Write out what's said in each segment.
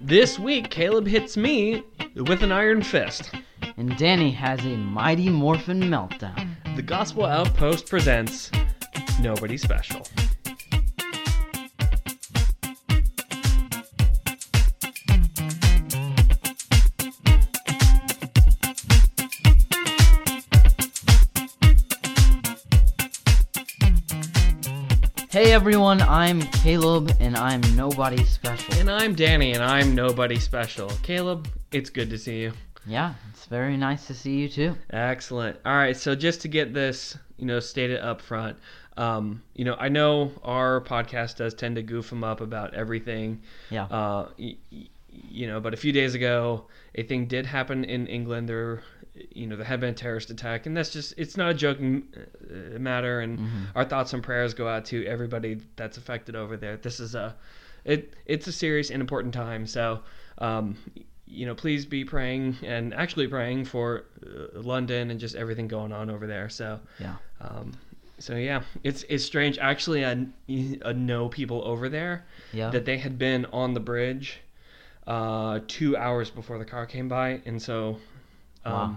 This week, Caleb hits me with an iron fist. And Danny has a mighty morphin meltdown. The Gospel Outpost presents Nobody Special. Everyone, I'm Caleb and I'm nobody special. And I'm Danny, and I'm Nobody Special. Caleb, it's good to see you. Yeah, it's very nice to see you too. Excellent. All right, so just to get this, you know, stated up front, um, you know, I know our podcast does tend to goof them up about everything. Yeah. Uh, y- y- you know, but a few days ago, a thing did happen in England. There, you know, the headband terrorist attack, and that's just, it's not a joking uh, matter. And our thoughts and prayers go out to everybody that's affected over there. This is a, it, it's a serious and important time. So, um, you know, please be praying and actually praying for uh, London and just everything going on over there. So, Yeah. um, so yeah, it's it's strange. Actually, I, I know people over there Yeah. that they had been on the bridge uh, two hours before the car came by, and so um, Wow.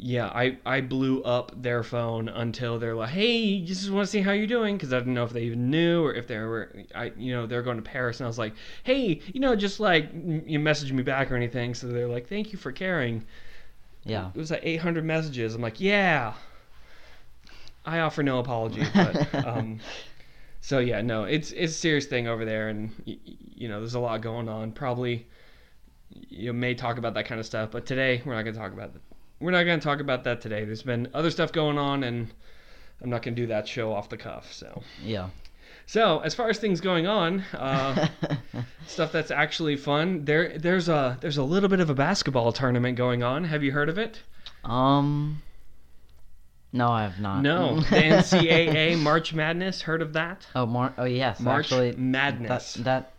Yeah, I I blew up their phone until they're like, hey, just want to see how you're doing, because I didn't know if they even knew or if they were, I you know they're going to Paris, and I was like, hey, you know, just like you message me back or anything, so they're like, thank you for caring. yeah. It was like 800 messages. I'm like, yeah. I offer no apology, but um, so yeah, no, it's it's a serious thing over there, and y- you know, there's a lot going on. Probably you may talk about that kind of stuff, but today we're not going to talk about that. We're not going to talk about that today. There's been other stuff going on, and I'm not going to do that show off the cuff. So, Yeah. so as far as things going on, uh, stuff that's actually fun. There, there's a there's a little bit of a basketball tournament going on. Have you heard of it? um. No, I have not. No, the NCAA March Madness. Heard of that? oh, Mar- oh yes. March actually, Madness. That that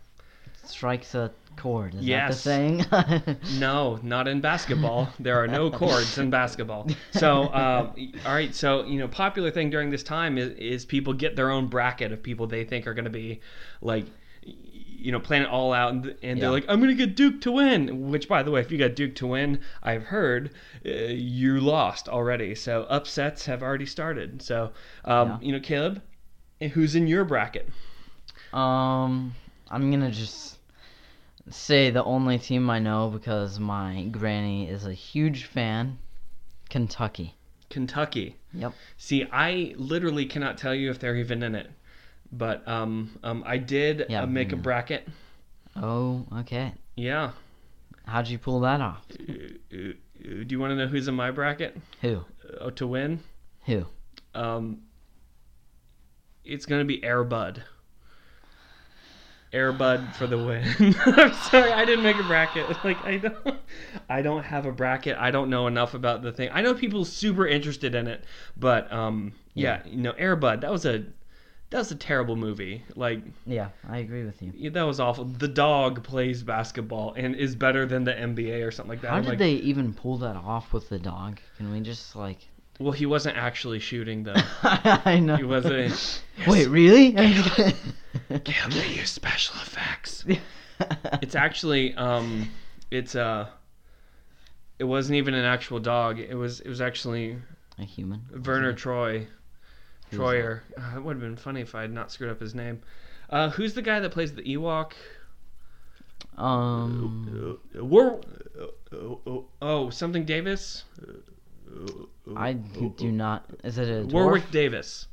strikes a chord. Is Yes. that the saying? No, not in basketball. There are no cords in basketball. So, um, all right. So, you know, popular thing during this time is, is people get their own bracket of people they think are going to be like, you know, plan it all out, and, and Yeah. they're like, I'm going to get Duke to win. Which, by the way, if you got Duke to win, I've heard uh, you lost already. So upsets have already started. So, um, Yeah. you know, Caleb, who's in your bracket? Um, I'm gonna just say the only team I know because my granny is a huge fan. Kentucky. Kentucky. Yep. See, I literally cannot tell you if they're even in it, but um, um, I did Yeah, uh, make a bracket. Oh, okay. Yeah. How'd you pull that off? Uh, uh, Do you want to know who's in my bracket Who? uh, to win? Who? Um, it's gonna be Airbud. Airbud for the win. I'm sorry, I didn't make a bracket. Like I don't, I don't have a bracket. I don't know enough about the thing. I know people super interested in it, but um, yeah, you know, Airbud. That was a, that was a terrible movie. Like Yeah, I agree with you. that was awful. The dog plays basketball and is better than the NBA or something like that. How I'm did like, they even pull that off with the dog? Can we just like? Well, he wasn't actually shooting though. I know. He wasn't. Wait, really? Caleb, they use special effects. It's actually um, it's uh, it wasn't even an actual dog. It was it was actually a human. Werner Troy. Who's Troyer. Uh, it would have been funny if I had not screwed up his name. Uh, who's the guy that plays the Ewok? Um, Uh, War. uh, oh, oh, something Davis. Uh, I do not. Is it a dwarf? Warwick Davis.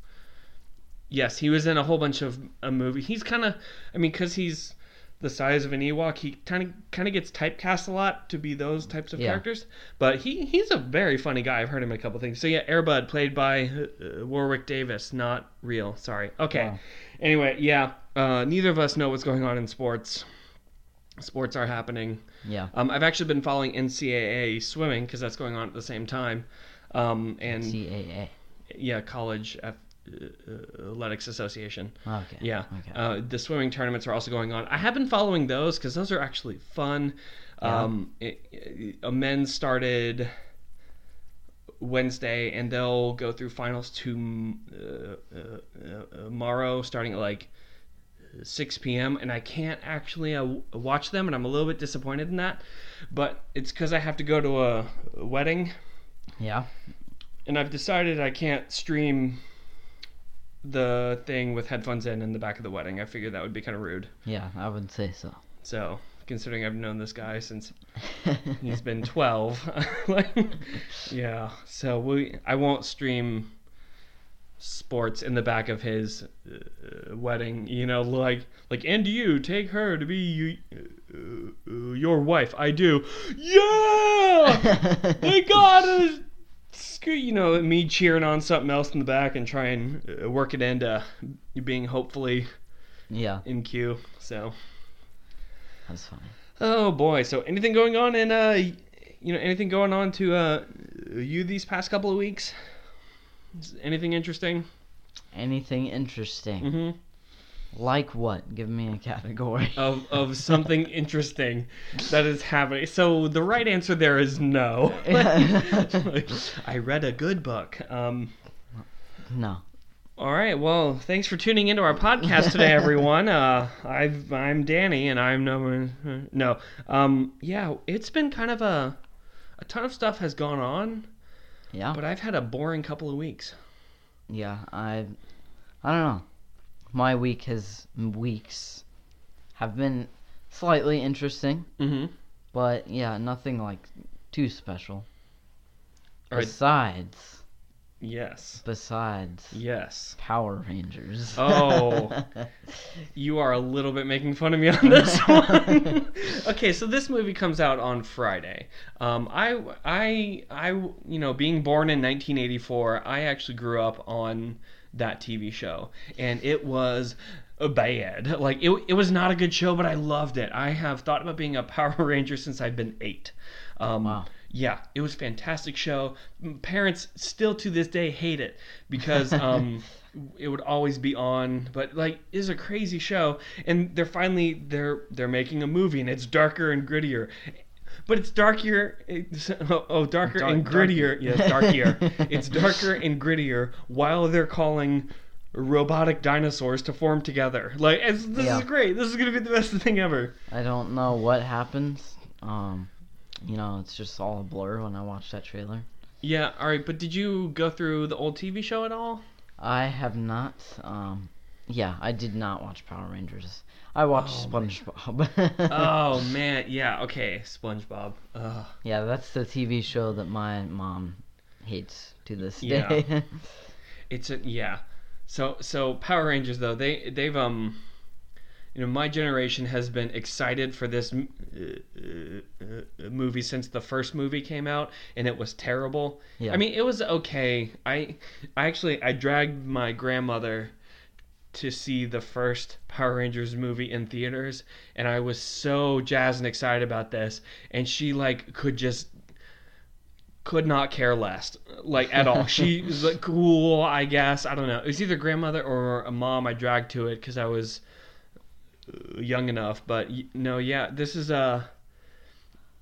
Yes, he was in a whole bunch of a movie. He's kind of, I mean, because he's the size of an Ewok, he kind of kind of gets typecast a lot to be those types of Yeah. characters. But he he's a very funny guy. I've heard him in a couple things. So yeah, Airbud played by uh, Warwick Davis, not real. Sorry. Okay. Wow. Anyway, yeah. Uh, neither of us know what's going on in sports. Sports are happening. Yeah. Um, I've actually been following NCAA swimming because that's going on at the same time. Um, and CAA. yeah, college uh, athletics association. Okay. Yeah, Okay. uh, the swimming tournaments are also going on. I have been following those because those are actually fun. Yeah. Um, it, it, a men's started Wednesday, and they'll go through finals to uh, uh, uh, tomorrow, starting at like 6 p.m. and I can't actually uh, watch them, and I'm a little bit disappointed in that. But it's because I have to go to a wedding, Yeah. and I've decided I can't stream the thing with headphones in in the back of the wedding. I figured that would be kind of rude. Yeah, I wouldn't say so. So, considering I've known this guy since he's been 12, like, yeah. So we, I won't stream sports in the back of his uh, wedding. You know, like, like, and you take her to be you, uh, uh, your wife. I do. Yeah, they gotta. Screw, you know, me cheering on something else in the back and try and uh, work it into being hopefully yeah, in queue. So. that's fine. Oh boy! So anything going on in uh, you know, anything going on to uh, you these past couple of weeks? Is anything interesting? Anything interesting? Mm-hmm. Like what? Give me a category. Of of something interesting that is happening. So the right answer there is no. I read a good book. Um. no. All right. Well, thanks for tuning into our podcast today, everyone. Uh, I've, I'm Danny, and I'm no, no. Um, yeah, it's been kind of a, a ton of stuff has gone on, Yeah. but I've had a boring couple of weeks. Yeah, I I don't know. My week has weeks have been slightly interesting, Mm-hmm. but yeah, nothing like too special. Right. Besides, Yes. besides Yes. Power Rangers. Oh. You are a little bit making fun of me on this one. okay, so this movie comes out on Friday. Um, I, I, I, you know, being born in 1984, I actually grew up on that TV show, and it was bad. Like it, it was not a good show, but I loved it. I have thought about being a Power Ranger since I've been eight. Um, Wow. Yeah, it was a fantastic show. Parents still to this day hate it because um, it would always be on. But like, it's a crazy show, and they're finally they're they're making a movie, and it's darker and grittier. But it's darker. It's, oh, oh, darker Dark- and grittier. darky. Yes, darkier. it's darker and grittier while they're calling robotic dinosaurs to form together. Like, it's, this Yeah. is great. This is gonna be the best thing ever. I don't know what happens. Um, you know, it's just all a blur when I watch that trailer. Yeah. All right. But did you go through the old TV show at all? I have not. Um, yeah, I did not watch Power Rangers. I watched Oh. SpongeBob. oh man, yeah, okay, SpongeBob. Ugh. Yeah, that's the TV show that my mom hates to this Yeah. day. It's a yeah. So so Power Rangers though they they've um you know my generation has been excited for this uh, uh, uh, movie since the first movie came out and it was terrible. yeah. I mean it was okay. I I actually I dragged my grandmother to see the first Power Rangers movie in theaters and I was so jazzed and excited about this and she like could just could not care less like at all. She was like cool i guess. I don't know. It was either grandmother or a mom i dragged to it because i was uh, young enough but no yeah this is a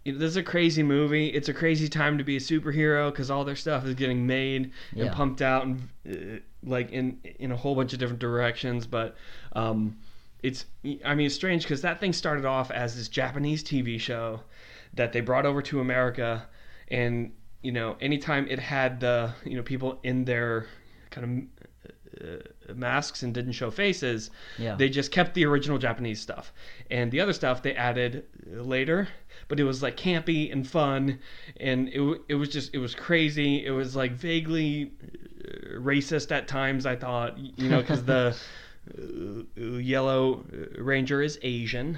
this is a crazy movie. It's a crazy time to be a superhero because all their stuff is getting made and Yeah. pumped out and uh, like in in a whole bunch of different directions but um it's i mean it's strange because that thing started off as this japanese tv show that they brought over to america and you know anytime it had the you know people in their kind of uh, masks and didn't show faces yeah. they just kept the original japanese stuff and the other stuff they added later but it was like campy and fun and it, it was just it was crazy it was like vaguely uh, racist at times i thought you know because the uh, yellow ranger is asian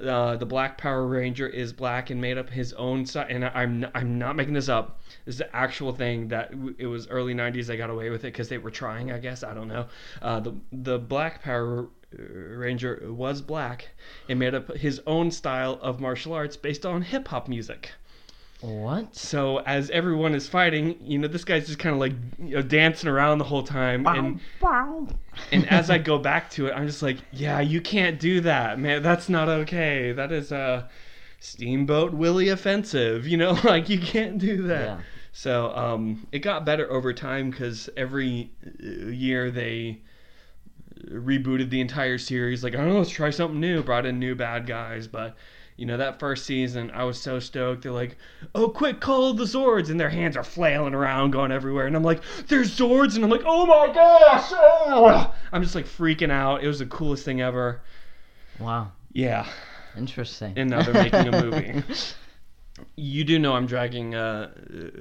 uh, the Black Power Ranger is black and made up his own side. And I'm I'm not making this up. This is the actual thing that it was early '90s. They got away with it because they were trying. I guess I don't know. Uh, the the Black Power Ranger was black and made up his own style of martial arts based on hip hop music. What? So as everyone is fighting, you know, this guy's just kind of like you know, dancing around the whole time. And and as I go back to it, I'm just like, yeah, you can't do that, man. That's not okay. That is uh, Steamboat Willie offensive. You know, like you can't do that. Yeah. So um, it got better over time because every uh, year they rebooted the entire series. Like, oh, let's try something new. Brought in new bad guys, but you know that first season, I was so stoked. They're like, "Oh, quick, call the Zords!" and their hands are flailing around, going everywhere. And I'm like, "There's Zords!" and I'm like, "Oh my gosh!" Oh! I'm just like freaking out. It was the coolest thing ever. Wow. Yeah. Interesting. And now they're making a movie. You do know I'm dragging uh,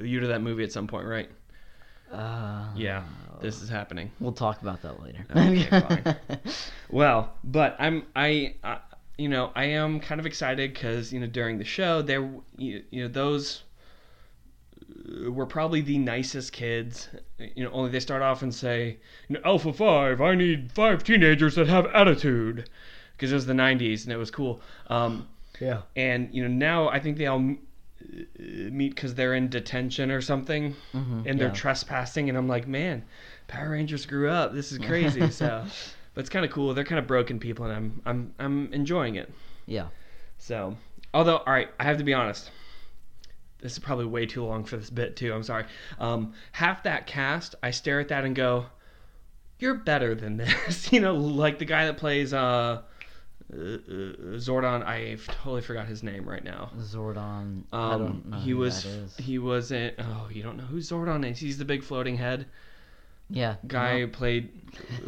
you to that movie at some point, right? Uh, Yeah, this is happening. We'll talk about that later. Okay, fine. Well, but I'm I, I you know I am kind of excited because you know during the show there you, you know those uh, were probably the nicest kids. You know, only they start off and say, you know, Alpha Five, I need five teenagers that have attitude, because it was the '90s and it was cool. Um, yeah. and you know now I think they all uh, meet because they're in detention or something, Mhm, and they're yeah. trespassing, and I'm like, man, Power Rangers grew up. This is crazy. so, but it's kind of cool. They're kind of broken people, and I'm I'm I'm enjoying it. Yeah. So, although, all right, I have to be honest. This is probably way too long for this bit too. I'm sorry. Um, half that cast, I stare at that and go, "You're better than this." you know, like the guy that plays uh, uh, uh, Zordon. I totally forgot his name right now. Zordon. I Um, don't know he was he was in. Oh, you don't know who Zordon is? He's the big floating head yeah. guy who no. played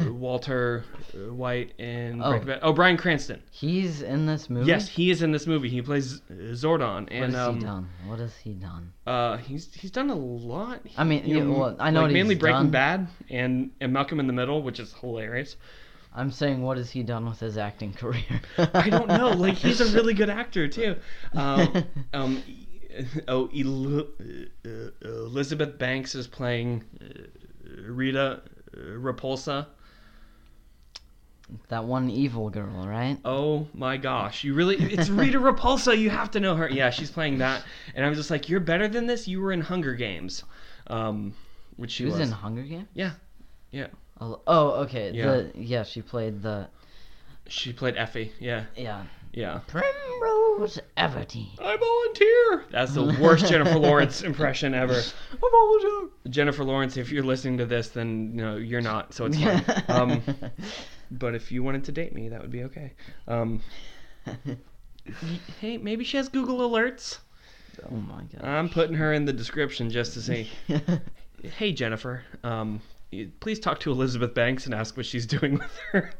uh, Walter uh, White in Oh. Breaking Bad. Oh, Bryan Cranston. He's in this movie. Yes, he is in this movie. He plays uh, Zordon, What and has um, he done? What has he done? uh, he's he's done a lot. I mean, You yeah, know, well, I know like what mainly he's Breaking done. Bad and and Malcolm in the Middle, which is hilarious. I'm saying, what has he done with his acting career? I don't know. Like he's a really good actor too. Um, um, oh, El- uh, uh, Elizabeth Banks is playing uh, Rita uh, Repulsa. that one evil girl, right? Oh my gosh, you really it's Rita Repulsa, you have to know her. Yeah, she's playing that. And I'm just like, You're better than this? You were in Hunger Games. Um which she She was was. in Hunger Games. Yeah. Yeah. Oh, oh, okay. Yeah. The yeah, she played the She played Effie, yeah. yeah Yeah. Primrose Everdeen. I volunteer. That's the worst Jennifer Lawrence impression ever. I volunteer. Jennifer Lawrence, if you're listening to this, then no, you're not, so it's fine. um, but if you wanted to date me, that would be okay. Um, hey, maybe she has Google alerts. oh my god. I'm putting her in the description just to say, hey Jennifer, um, please talk to Elizabeth Banks and ask what she's doing with her.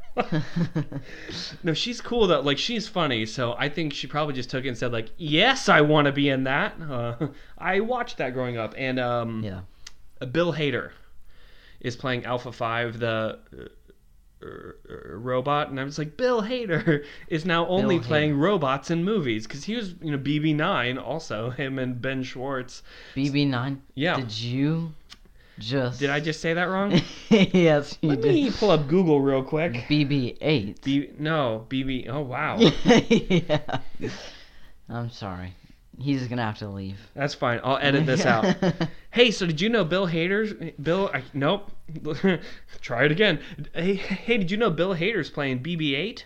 No, she's cool though. Like she's funny, so I think she probably just took it and said like, yes, I want to be in that. Uh, I watched that growing up, and um, yeah. Bill Hader is playing Alpha Five, the uh, uh, robot, and I was like, Bill Hader is now only Bill playing robots in movies because he was, you know, BB9 also him and Ben Schwartz. BB9. Yeah. Did you just? Did I just say that wrong? yes, you Let did. me pull up Google real quick. BB8. B no BB. Oh wow, yeah. I'm sorry. He's gonna have to leave. that's fine. I'll edit this out. Hey, so did you know Bill Hader's Bill? I, nope. Try it again. Hey, hey, did you know Bill Hader's playing BB-8?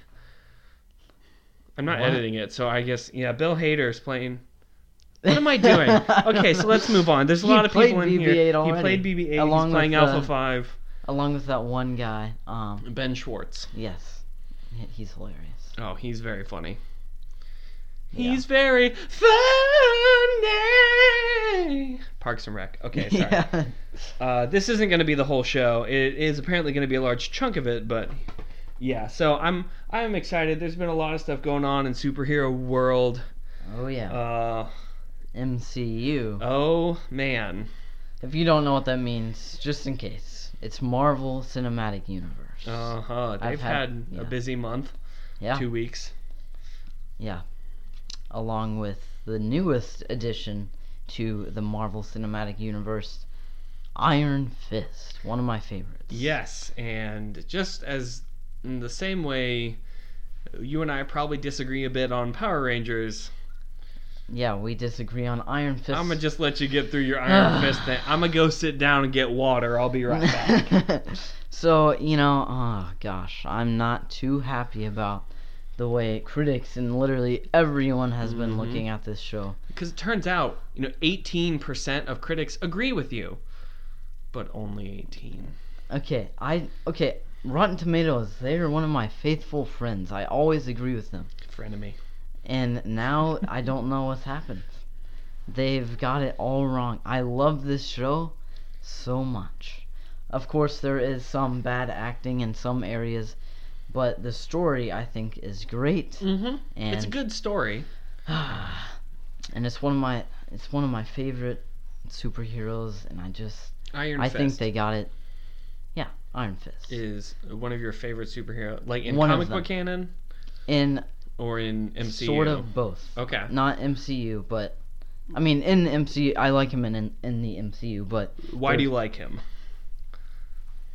I'm not What? editing it, so I guess yeah. Bill Hader's playing. What am I doing? Okay, so let's move on. There's a He lot of people in played here. BB-8 He already, played BB-8. along He's playing with, Alpha uh, Five. Along with that one guy. Um. Ben Schwartz. Yes. He- He's hilarious. Oh, he's very funny. Yeah. He's very funny. Parks and Rec. Okay, sorry. Yeah. Uh, this isn't going to be the whole show. It is apparently going to be a large chunk of it, but yeah. So I'm I'm excited. There's been a lot of stuff going on in superhero world. Oh yeah. Uh, MCU. oh man. If you don't know what that means, just in case, it's Marvel Cinematic Universe. Uh huh. They've I've had, had- a busy month. yeah. Two weeks. Yeah. Along with the newest addition to the Marvel Cinematic Universe, Iron Fist, one of my favorites. Yes, and just as in the same way, you and I probably disagree a bit on Power Rangers. Yeah, we disagree on Iron Fist. I'm gonna just let you get through your Iron Fist thing. I'm gonna go sit down and get water. I'll be right back. so, you know, oh gosh, I'm not too happy about the way critics and literally everyone has been Mhm. looking at this show. Because it turns out, you know, 18% of critics agree with you, but only 18. Okay, I okay, Rotten Tomatoes, they are one of my faithful friends. I always agree with them. Frenemy. And now I don't know what's happened. They've got it all wrong. I love this show so much. Of course, there is some bad acting in some areas, but the story I think is great. Mm-hmm. And It's a good story. and it's one of my it's one of my favorite superheroes, and I just Iron I Fist think they got it. Yeah, Iron Fist. is one of your favorite superhero, like in One comic book canon in or in MCU. sort of both. Okay. Not MCU, but I mean in MCU. I like him in in, in the MCU, but Why do you like him?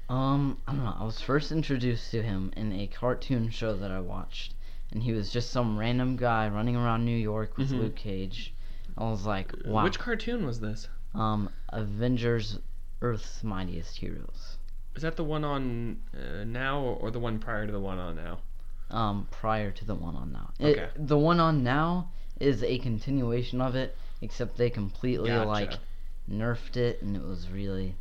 um I don't know. I was first introduced to him in a cartoon show that I watched, and he was just some random guy running around New York with Mhm. Luke Cage. I was like, wow. Which cartoon was this? um Avengers Earth's Mightiest Heroes. Is that the one on uh, now or the one prior to the one on now? Um, prior to the one on now. It, Okay. The one on now is a continuation of it, except they completely Gotcha. like nerfed it, and it was really.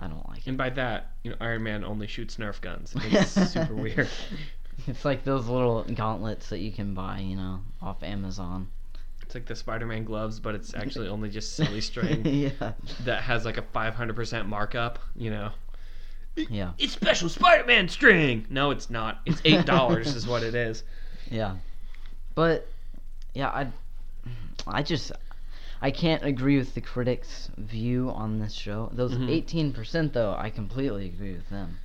I don't like it. And by that, you know, Iron Man only shoots Nerf guns. It's super weird. It's like those little gauntlets that you can buy, you know, off Amazon. It's like the Spider-Man gloves, but it's actually only just silly string yeah. that has like a 500% markup. You know, Yeah. it's special Spider-Man string. No, it's not. It's eight dollars is what it is. Yeah. But yeah, I I just I can't agree with the critics' view on this show. Those Mhm. 18% though, I completely agree with them.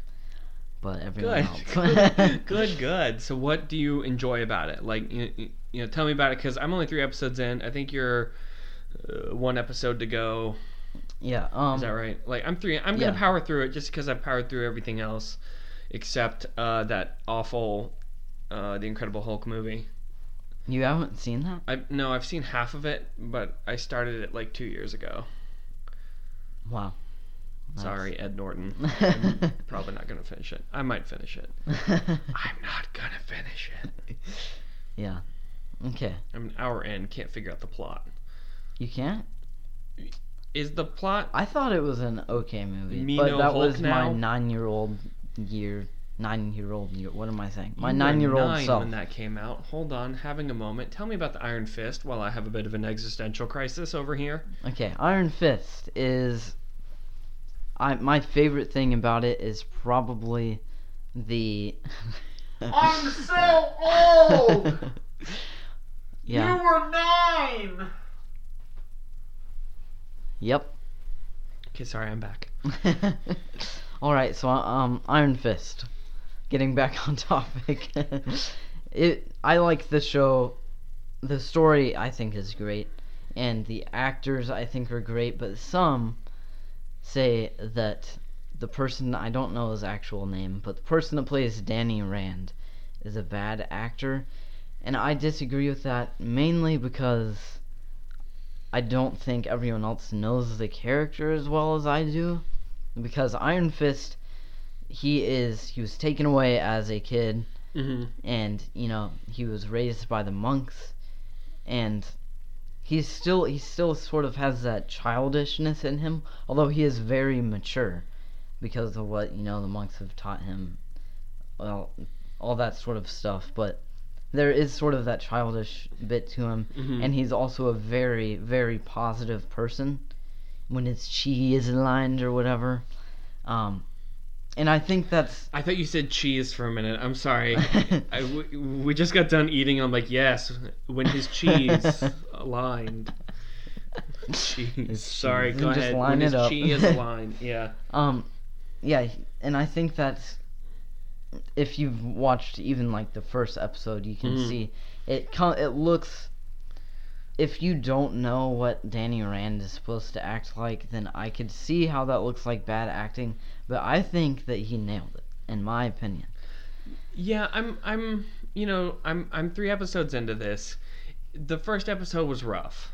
But everyone Good, else. good, good, good. So, what do you enjoy about it? Like, you, you- you know, tell me about it because I'm only three episodes in. I think you're uh, one episode to go. Yeah, um Is that right? Like, I'm three. I'm gonna yeah. power through it just because I've powered through everything else, except uh, that awful, uh, the Incredible Hulk movie. you haven't seen that? I no, I've seen half of it, but I started it like two years ago. Wow. Sorry, Ed Norton. I'm probably not gonna finish it. I might finish it. I'm not gonna finish it. yeah. Okay. I'm an hour in, can't figure out the plot. You can't? Is the plot? I thought it was an okay movie, Me but no that Hulk was my nine-year-old year, nine-year-old year. What am I saying? My You were nine-year-old nine self. when that came out. Hold on, having a moment. Tell me about the Iron Fist while I have a bit of an existential crisis over here. Okay, Iron Fist is. I my favorite thing about it is probably the. I'm so old! yeah. You were nine! Yep. Okay, sorry, I'm back. All right, so um, Iron Fist. Getting back on topic. it I like the show. The story I think is great, and the actors I think are great. But some say that the person I don't know his actual name, but the person that plays Danny Rand is a bad actor, and I disagree with that mainly because I don't think everyone else knows the character as well as I do. Because Iron Fist, he is he was taken away as a kid, Mm-hmm. and you know he was raised by the monks, and he's still he still sort of has that childishness in him, although he is very mature because of what you know the monks have taught him, well, all that sort of stuff. But there is sort of that childish bit to him, Mhm. and he's also a very very positive person when his chi is aligned or whatever. Um, and I think that's I thought you said cheese for a minute. I'm sorry. I, we, we just got done eating. I'm like, yes, when his cheese aligned. Cheese. His Sorry, cheese. go Just ahead. line when his it up. cheese aligned. Yeah. Um, yeah, and I think that's if you've watched even like the first episode, you can Mhm. see it. Com- it looks. If you don't know what Danny Rand is supposed to act like, then I could see how that looks like bad acting. But I think that he nailed it, in my opinion. Yeah, I'm I'm you know, I'm I'm 3 episodes into this. The first episode was rough.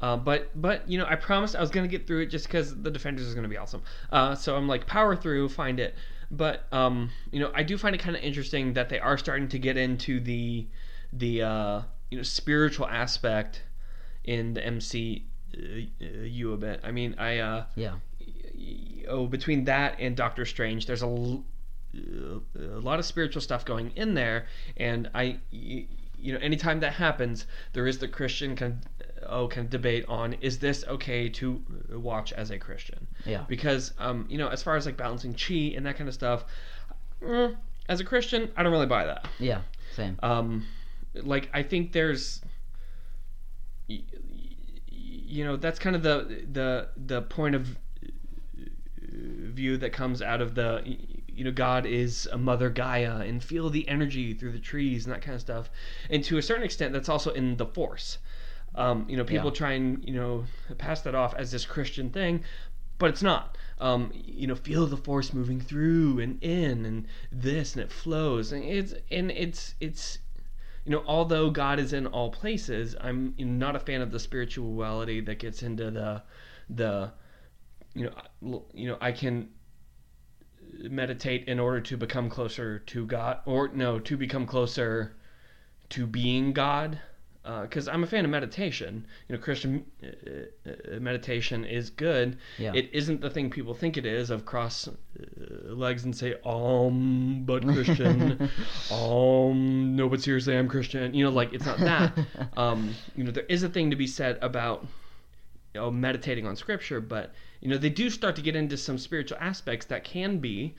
Uh, but but you know, I promised I was gonna get through it just because the defenders is gonna be awesome. Uh, so I'm like power through, find it. But um, you know, I do find it kind of interesting that they are starting to get into the the uh, you know spiritual aspect in the MCU a bit. I mean, I uh, Yeah. oh between that and Doctor Strange, there's a l- a lot of spiritual stuff going in there, and I, you know, anytime that happens, there is the Christian kind of, oh kind of debate on is this okay to watch as a Christian? Yeah. Because um, you know, as far as like balancing chi and that kind of stuff, mm, as a Christian, I don't really buy that. Yeah. Same. Um, like I think there's, you know, that's kind of the the the point of view that comes out of the, you know, God is a mother Gaia and feel the energy through the trees and that kind of stuff, and to a certain extent, that's also in the Force. Um, you know, people Yeah. try and you know pass that off as this Christian thing, but it's not. Um, you know, feel the force moving through and in and this, and it flows, and it's and it's it's you know, although God is in all places, I'm not a fan of the spirituality that gets into the the you know you know I can meditate in order to become closer to God or no to become closer to being God because I'm a fan of meditation. You know, Christian uh, uh, meditation is good. Yeah. It isn't the thing people think it is of cross uh, legs and say Om, but Christian. um, no, but seriously, I'm Christian. You know, like it's not that. um, you know, there is a thing to be said about you know meditating on scripture, but you know they do start to get into some spiritual aspects that can be,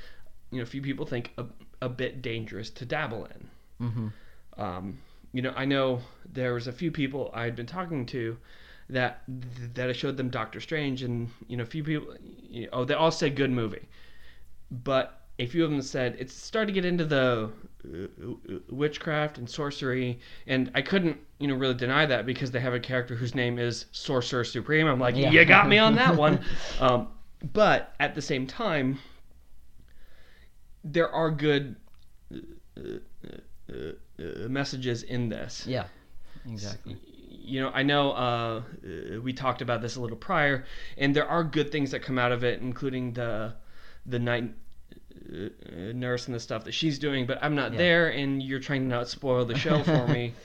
you know, a few people think a, a bit dangerous to dabble in. hmm Um, you know, I know there was a few people I had been talking to that that I showed them Doctor Strange, and you know, a few people, you know, oh, they all said good movie, but a few of them said it's starting to get into the uh, witchcraft and sorcery, and I couldn't, you know, really deny that because they have a character whose name is Sorcerer Supreme. I'm like, Yeah. you got me on that one. um, but at the same time, there are good uh, uh, uh, messages in this. Yeah. Exactly. You know, I know uh, uh, we talked about this a little prior, and there are good things that come out of it, including the the night uh, uh, nurse and the stuff that she's doing. But I'm not Yeah. there, and you're trying to not spoil the show for me.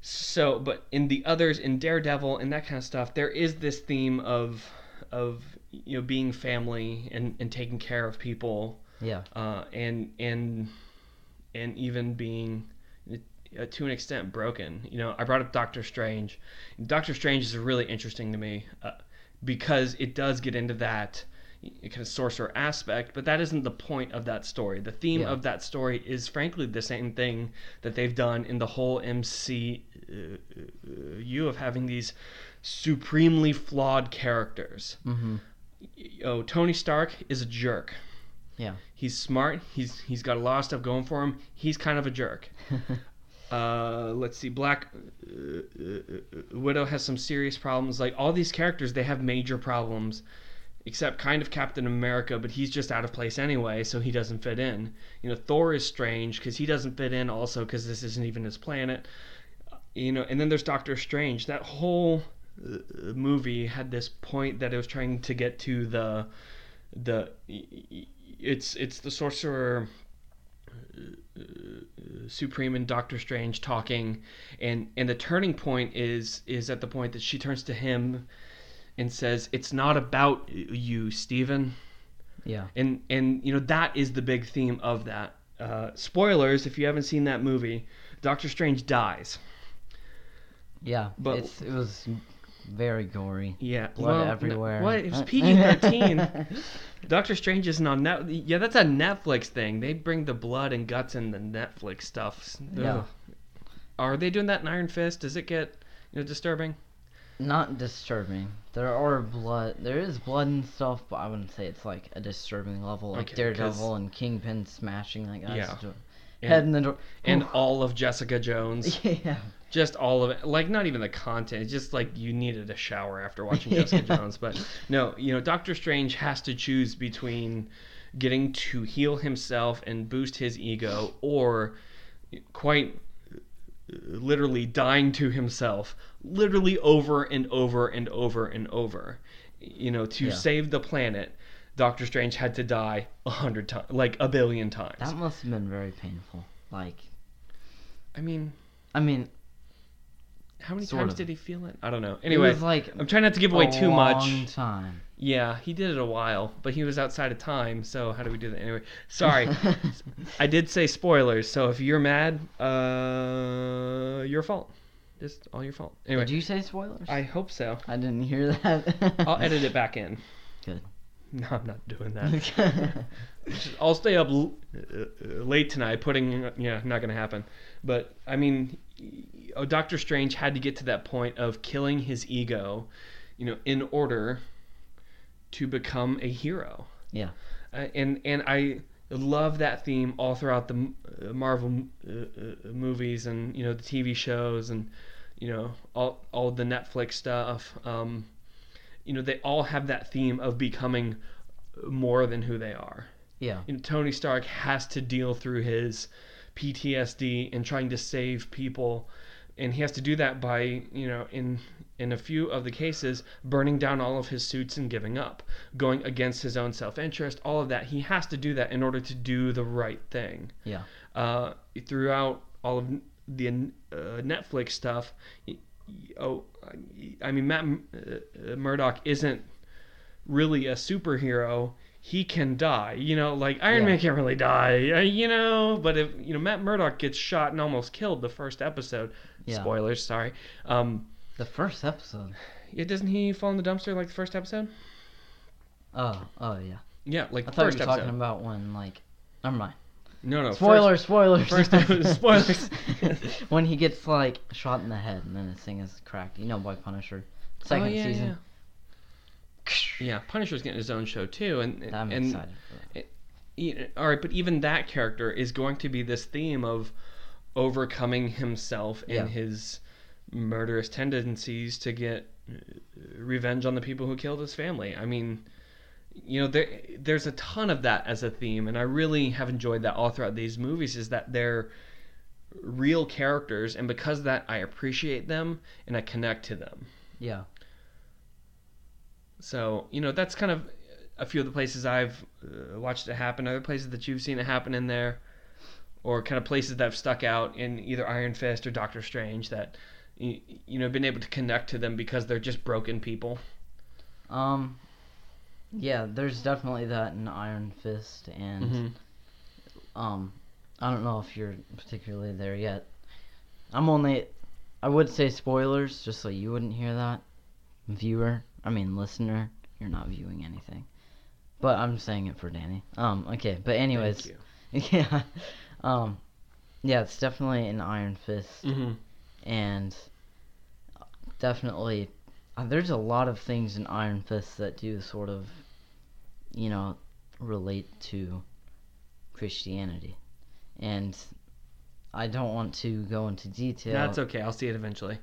So, but in the others, in Daredevil and that kind of stuff, there is this theme of of you know being family and, and taking care of people Yeah. uh, and and and even being uh, to an extent broken. You know, I brought up Doctor Strange. Doctor Strange is really interesting to me uh, because it does get into that kind of sorcerer aspect, but that isn't the point of that story. The theme Yeah. of that story is frankly the same thing that they've done in the whole MCU of having these supremely flawed characters. hmm Oh, Tony Stark is a jerk. Yeah. He's smart. He's he's got a lot of stuff going for him. He's kind of a jerk. Uh, let's see. Black uh, uh, Widow has some serious problems. Like all these characters, they have major problems, except kind of Captain America, but he's just out of place anyway, so he doesn't fit in. You know, Thor is strange because he doesn't fit in also because this isn't even his planet. You know, and then there's Doctor Strange. That whole uh, movie had this point that it was trying to get to the the it's it's the sorcerer uh, supreme and doctor strange talking and and the turning point is is at the point that she turns to him and says it's not about you stephen Yeah. and and you know that is the big theme of that uh, spoilers if you haven't seen that movie doctor strange dies Yeah. But- it's it was very gory. yeah Blood well, no- everywhere. what it was pg-13 Doctor Strange isn't on net. Yeah, that's a Netflix thing. They bring the blood and guts in the Netflix stuff. Yeah. Ugh. Are they doing that in Iron Fist? Does it get you know disturbing? Not disturbing. There are blood. There is blood and stuff, but I wouldn't say it's like a disturbing level, like Okay, Daredevil 'cause- and Kingpin smashing that guy's Yeah. door- And, in the door. and all of Jessica Jones, yeah. Just all of it. Like not even the content. It's just like you needed a shower after watching Jessica Jones. But no, you know Doctor Strange has to choose between getting to heal himself and boost his ego, or quite literally dying to himself, literally over and over and over and over. You know, to Yeah. save the planet, Doctor Strange had to die a hundred times, like a billion times. That must have been very painful. Like, I mean, I mean, how many Sort times of. did he feel it? I don't know. It Anyway, was like I'm trying not to give away a too long much. time. Yeah, he did it a while, but he was outside of time. So how do we do that? Anyway, sorry. I did say spoilers, so if you're mad, uh, your fault. Just all your fault. Anyway, Did you say spoilers? I hope so. I didn't hear that. I'll edit it back in. Good. No, I'm not doing that. I'll stay up l- uh, uh, late tonight putting. Yeah, not gonna happen. But I mean, oh, Doctor Strange had to get to that point of killing his ego, you know, in order to become a hero. Yeah. Uh, and and I love that theme all throughout the uh, Marvel uh, uh, movies and you know the TV shows and you know all all the Netflix stuff. Um, you know they all have that theme of becoming more than who they are. Yeah. You know, Tony Stark has to deal through his PTSD and trying to save people, and he has to do that by you know in in a few of the cases burning down all of his suits and giving up, going against his own self-interest. All of that he has to do that in order to do the right thing. Yeah. Uh, throughout all of the uh, Netflix stuff, oh, I mean Matt uh, Murdock isn't really a superhero. He can die, you know, like Iron Yeah. Man can't really die, uh, you know. But if you know Matt Murdock gets shot and almost killed the first episode, Yeah. spoilers, sorry. Um, The first episode. yeah, doesn't he fall in the dumpster like the first episode? Oh, oh yeah. Yeah, like I thought first you were episode. talking about when like. Never mind. no, no, Spoilers, spoilers. first episode- spoilers. when he gets like shot in the head and then his thing is cracked. You know, by Punisher. Second oh, yeah, season. Yeah. yeah, Punisher's getting his own show too, and I'm and excited e- all right, but even that character is going to be this theme of overcoming himself Yeah. and his murderous tendencies to get uh, revenge on the people who killed his family. I mean, you know, there there's a ton of that as a theme, and I really have enjoyed that all throughout these movies. Is that they're real characters, and because of that, I appreciate them and I connect to them. Yeah. So you know that's kind of a few of the places I've uh, watched it happen. Other places that you've seen it happen in there, or kind of places that have stuck out in either Iron Fist or Doctor Strange that you, you know been able to connect to them because they're just broken people. Um. Yeah, there's definitely that in Iron Fist, and Mhm. um, I don't know if you're particularly there yet. I'm only, I would say spoilers, just so you wouldn't hear that, viewer. I mean listener. You're not viewing anything, but I'm saying it for Danny. Um. Okay, but anyways, Thank yeah. Um. Yeah, it's definitely an Iron Fist. you. hmm and definitely uh, there's a lot of things in Iron Fist that do sort of you know relate to Christianity and I don't want to go into detail. That's okay. I'll see it eventually.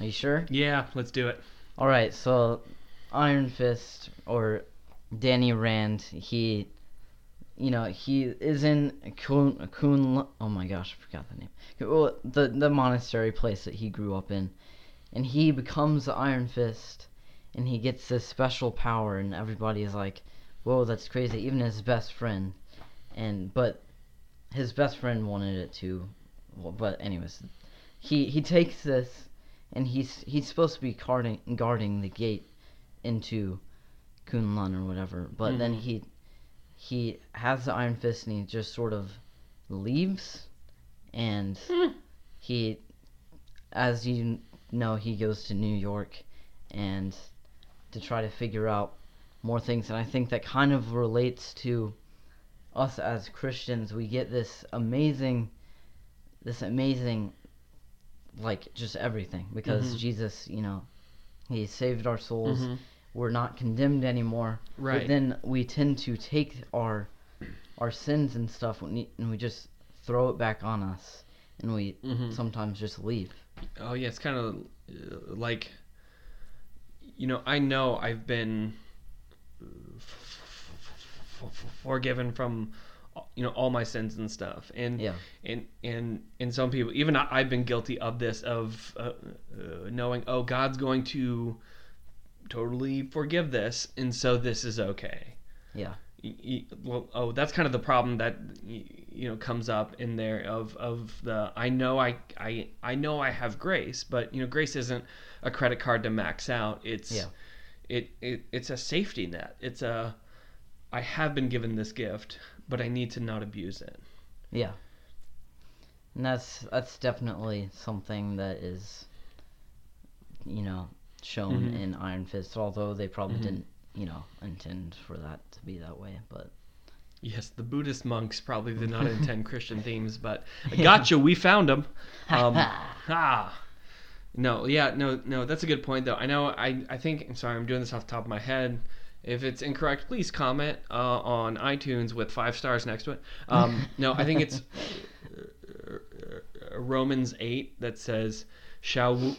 Are you sure? Yeah, let's do it. All right, so Iron Fist or Danny Rand, he, you know, he is in Kun, Kun oh my gosh, I forgot the name. Well, the the monastery place that he grew up in, and he becomes the Iron Fist, and he gets this special power, and everybody is like, "Whoa, that's crazy!" Even his best friend, and but his best friend wanted it too. Well, but anyways, he he takes this and he's he's supposed to be guarding guarding the gate into Kunlun or whatever. But then Mhm. he he has the Iron Fist and he just sort of leaves, and Hmm. he, as you know, he goes to New York, and to try to figure out more things. And I think that kind of relates to us as Christians. We get this amazing, this amazing like just everything because Mhm. Jesus, you know, he saved our souls. Mhm. We're not condemned anymore. Right. But then we tend to take our our sins and stuff and we- just throw it back on us and we Mhm. sometimes just leave. Oh yeah, it's kind of uh, like you know, I know I've been uh, forgiven from you know all my sins and stuff. And Yeah. and and and some people even I, I've been guilty of this of uh, uh, knowing oh God's going to totally forgive this and so this is okay. Yeah. Well, oh, that's kind of the problem that you know comes up in there of of the I know I I I know I have grace, but you know grace isn't a credit card to max out. It's Yeah. it, it it's a safety net. It's a I have been given this gift, but I need to not abuse it. Yeah. And that's that's definitely something that is you know, shown Mhm. in Iron Fist, although they probably Mhm. didn't, you know, intend for that to be that way, but Yes, the Buddhist monks probably did not intend Christian themes, but gotcha, we found them. Um, ah, no, yeah, no, no, that's a good point though. I know, I, I think. I'm sorry, I'm doing this off the top of my head. If it's incorrect, please comment uh, on iTunes with five stars next to it. Um, no, I think it's uh, Romans eight that says, "Shall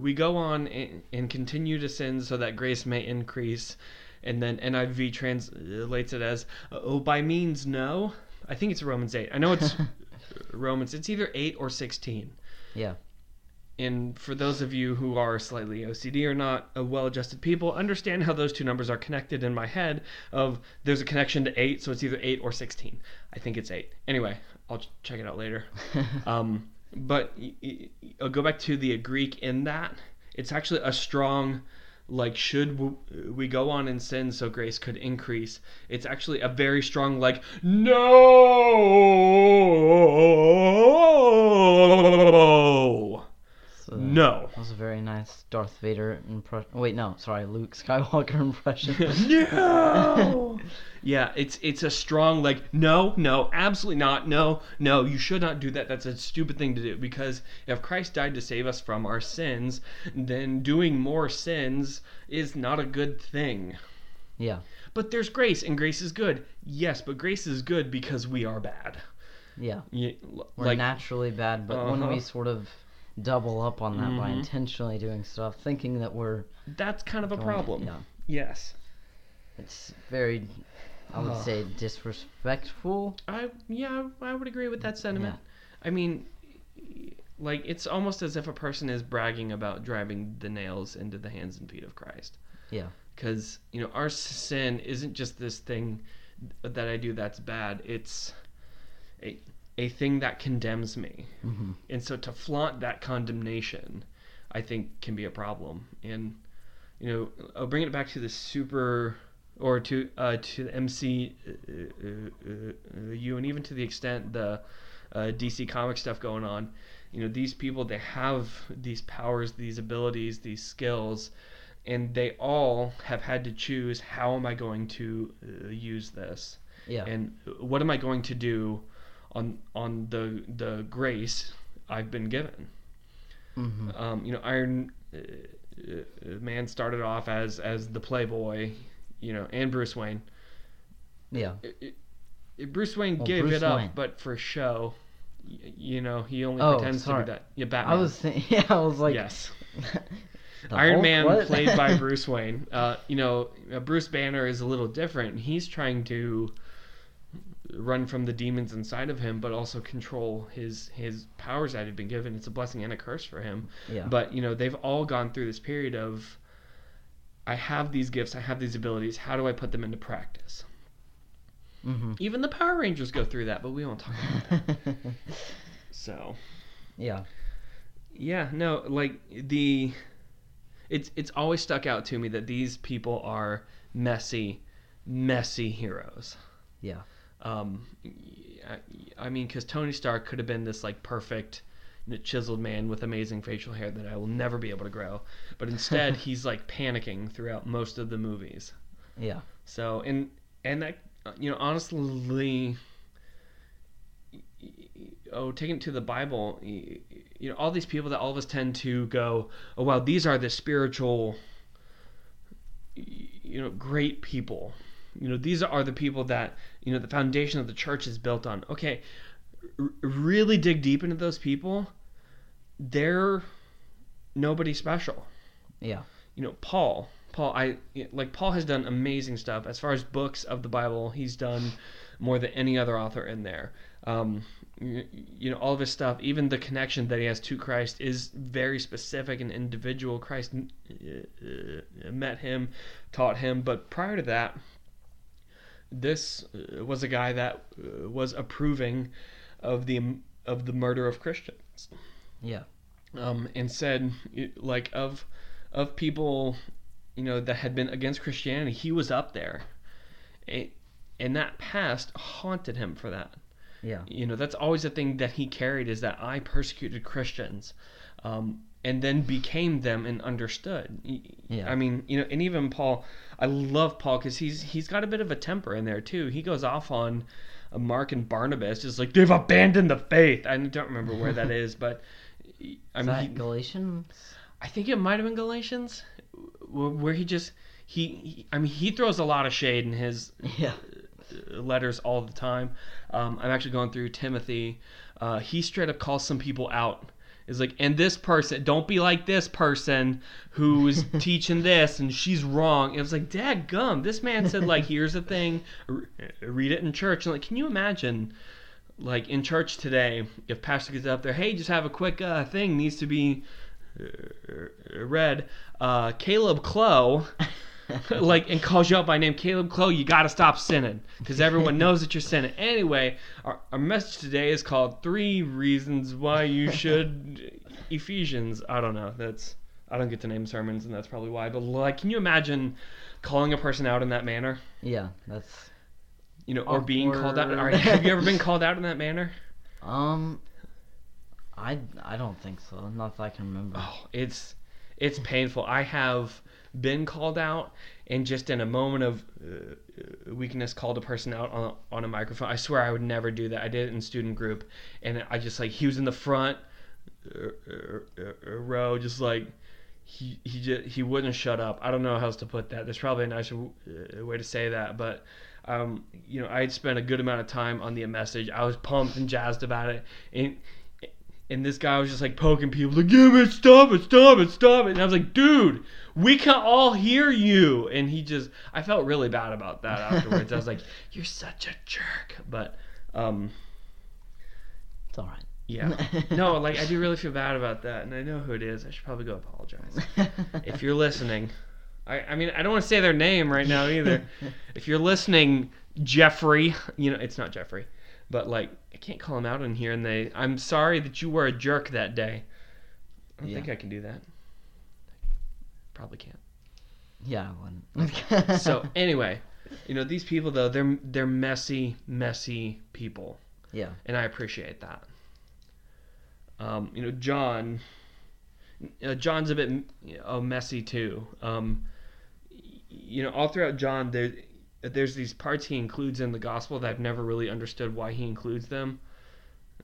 we go on and, and continue to sin so that grace may increase?" And then NIV translates it as, "Oh, by means no." I think it's Romans eight. I know it's Romans. It's either eight or sixteen. yeah. And for those of you who are slightly OCD or not a well-adjusted people, understand how those two numbers are connected in my head. Of there's a connection to eight, so it's either eight or sixteen. I think it's eight. Anyway, I'll check it out later. Um, but I'll go back to the uh, Greek in that it's actually a strong, like, should we go on in sin so grace could increase? It's actually a very strong, like, no, So no. That was a very nice Darth Vader impression. Wait, no, sorry, Luke Skywalker impression. no. yeah, it's it's a strong like no, no, absolutely not. No, no, you should not do that. That's a stupid thing to do because if Christ died to save us from our sins, then doing more sins is not a good thing. yeah, But there's grace and grace is good. Yes, but grace is good because we are bad. yeah. You, We're naturally bad, but when we Uh-huh. sort of double up on that by Mhm. intentionally doing stuff, thinking that we're that's kind of a going- problem. Yeah, Yes. it's very, I would Ugh. say, disrespectful. I yeah, I would agree with that sentiment. I mean, like it's almost as if a person is bragging about driving the nails into the hands and feet of Christ. Yeah. Because you know, our sin isn't just this thing that I do that's bad. It's a a thing that condemns me, hmm and so to flaunt that condemnation, I think can be a problem. And you know, I'll bring it back to the super or to uh, to the MC uh, uh, uh, you and even to the extent the uh, DC comic stuff going on. You know, these people they have these powers, these abilities, these skills, and they all have had to choose how am I going to uh, use this Yeah. and what am I going to do on on the the grace I've been given. hmm Um, you know, Iron uh, uh, Man started off as as the playboy, you know, and Bruce Wayne. Yeah. It- it- it- Bruce Wayne Well, gave Bruce it up, Wayne. but for show. Y- You know, he only Oh, pretends sorry. to be that. Yeah, Batman. I was yeah, I was like, yes. Iron Hulk? Man, What? played by Bruce Wayne. Uh, you know, uh, Bruce Banner is a little different. He's trying to run from the demons inside of him, but also control his his powers that have been given. It's a blessing and a curse for him. yeah. But you know, they've all gone through this period of, I have these gifts, I have these abilities. How do I put them into practice? hmm Even the Power Rangers go through that, but we won't talk about that. So. yeah. Yeah, no, like the it's it's always stuck out to me that these people are messy, messy heroes. Yeah. Um, I, I mean, because Tony Stark could have been this like perfect, you know, chiseled man with amazing facial hair that I will never be able to grow, but instead he's like panicking throughout most of the movies. Yeah. So and and that you know honestly, oh, taking it to the Bible, you know, all these people that all of us tend to go, oh wow, these are the spiritual, you know, great people. You know, these are the people that you know the foundation of the church is built on. Okay, r- really dig deep into those people. They're nobody special Yeah. you know paul paul i like paul has done amazing stuff as far as books of the bible he's done more than any other author in there um you, you know all of his stuff even the connection that he has to christ is very specific and individual christ uh, uh, met him taught him but prior to that this uh, was a guy that uh, was approving of the of the murder of Christians. Yeah. Um, and said like of of people, you know, that had been against Christianity, he was up there. A- and that past haunted him for that. Yeah. You know, that's always the thing that he carried is that I persecuted Christians, um, and then became them and understood. Yeah. I mean, you know, and even Paul, I love Paul because he's he's got a bit of a temper in there too. He goes off on uh, Mark and Barnabas, just like they've abandoned the faith. I don't remember where that is, but I Is mean, that he- Galatians? I think it might have been Galatians, where he just he, he I mean, he throws a lot of shade in his Yeah. letters all the time. Um, I'm actually going through Timothy. Uh, he straight up calls some people out. Is like, and this person, don't be like this person who's teaching this, and she's wrong. It was like, Dad gum. This man said like, here's the thing, read it in church. And like, can you imagine, like in church today, if pastor gets up there, hey, just have a quick uh, thing needs to be uh, read. Uh, Caleb Clow like and calls you out by name caleb Chloe, you got to stop sinning because everyone knows that you're sinning anyway our, our message today is called three reasons why you should ephesians i don't know that's i don't get to name sermons and that's probably why but like can you imagine calling a person out in that manner Yeah. That's you know or being called out right, have you ever been called out in that manner um. I I don't think so. Not that I can remember. Oh, it's it's painful. I have been called out, and just in a moment of uh, weakness, called a person out on on a microphone. I swear I would never do that. I did it in student group, and I just like he was in the front uh, uh, uh, row, just like he he just he wouldn't shut up. I don't know how else to put that. There's probably a nicer way to say that, but um, you know, I had spent a good amount of time on the message. I was pumped and jazzed about it, and and this guy was just like poking people, like, "Yeah, man, stop it, stop it, stop it." And I was like, "Dude, we can all hear you." And he just, I felt really bad about that afterwards. I was like, "You're such a jerk," but um, It's all right. yeah, no, like I do really feel bad about that, and I know who it is. I should probably go apologize if you're listening. I, I mean, I don't want to say their name right now either. if you're listening, Jeffrey, you know it's not Jeffrey, but like I can't call him out in here, and they, I'm sorry that you were a jerk that day. I don't Yeah. think I can do that. Probably can't. yeah, I wouldn't. So anyway, you know these people though they're they're messy, messy people. yeah. and I appreciate that. Um, you know, John. Uh, John's a bit know, messy too. Um, you know, all throughout John, there, there's these parts he includes in the gospel that I've never really understood why he includes them.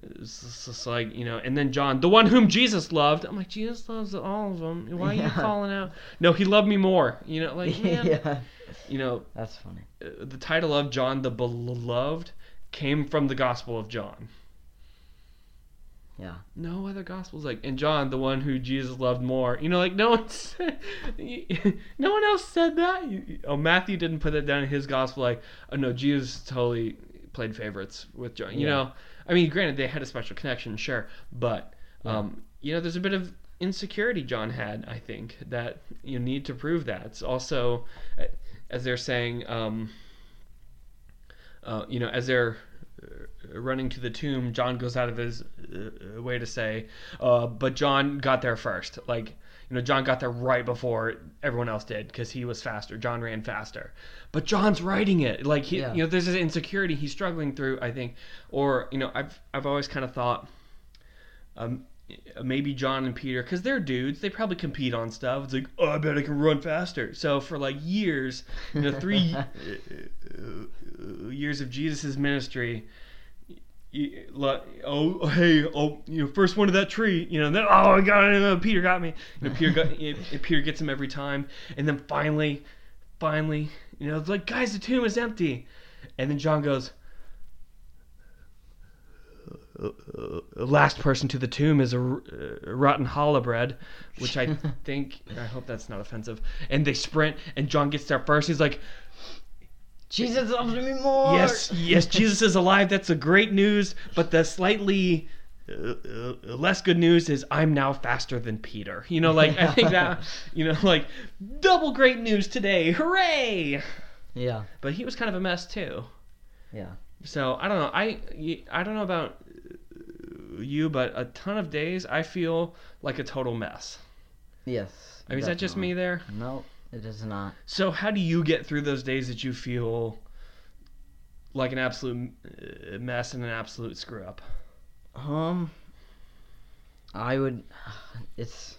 It's just like you know, and then John, the one whom Jesus loved. I'm like, Jesus loves all of them. Why are you calling out? No, he loved me more. You know, like man, yeah. you know, That's funny. uh, the title of John the Beloved came from the Gospel of John. Yeah. No other Gospels like, and John, the one who Jesus loved more. You know, like no one, said, no one else said that. You- Oh, Matthew didn't put that down in his Gospel. Like, oh no, Jesus totally played favorites with John. You Yeah. know, I mean, granted they had a special connection, sure, but um, you know, there's a bit of insecurity John had. I think that you need to prove that. It's also, as they're saying, um, uh, you know, as they're running to the tomb, John goes out of his uh, way to say, uh, but John got there first. Like, you know, John got there right before everyone else did because he was faster. John ran faster. But John's writing it. Like, he, Yeah. you know, there's this insecurity he's struggling through, I think. Or, you know, I've, I've always kind of thought, um, maybe John and Peter, because they're dudes, they probably compete on stuff. It's like, oh, I bet I can run faster. So for like years, you know, three uh, uh, years of Jesus' ministry, you, like, oh, hey, oh, you know, first one to that tree, you know, then, oh, I got it, uh, Peter got me. You know, Peter got, it, it- Peter gets him every time, and then finally, finally, you know, it's like, guys, the tomb is empty, and then John goes, uh, uh, last person to the tomb is a, r- rotten challah bread, which I think I hope that's not offensive. And they sprint, and John gets there first. He's like, Jesus loves me more. "Yes, yes, Jesus is alive. That's a great news." But the slightly uh, uh, less good news is I'm now faster than Peter. You know, like I think that you know, like double great news today. Hooray! Yeah. but he was kind of a mess too. Yeah. So I don't know. I I don't know about you, but a ton of days I feel like a total mess. Yes. I mean, is that just me there? No, it is not. So how do you get through those days that you feel like an absolute uh, mess and an absolute screw up? Um, I would. It's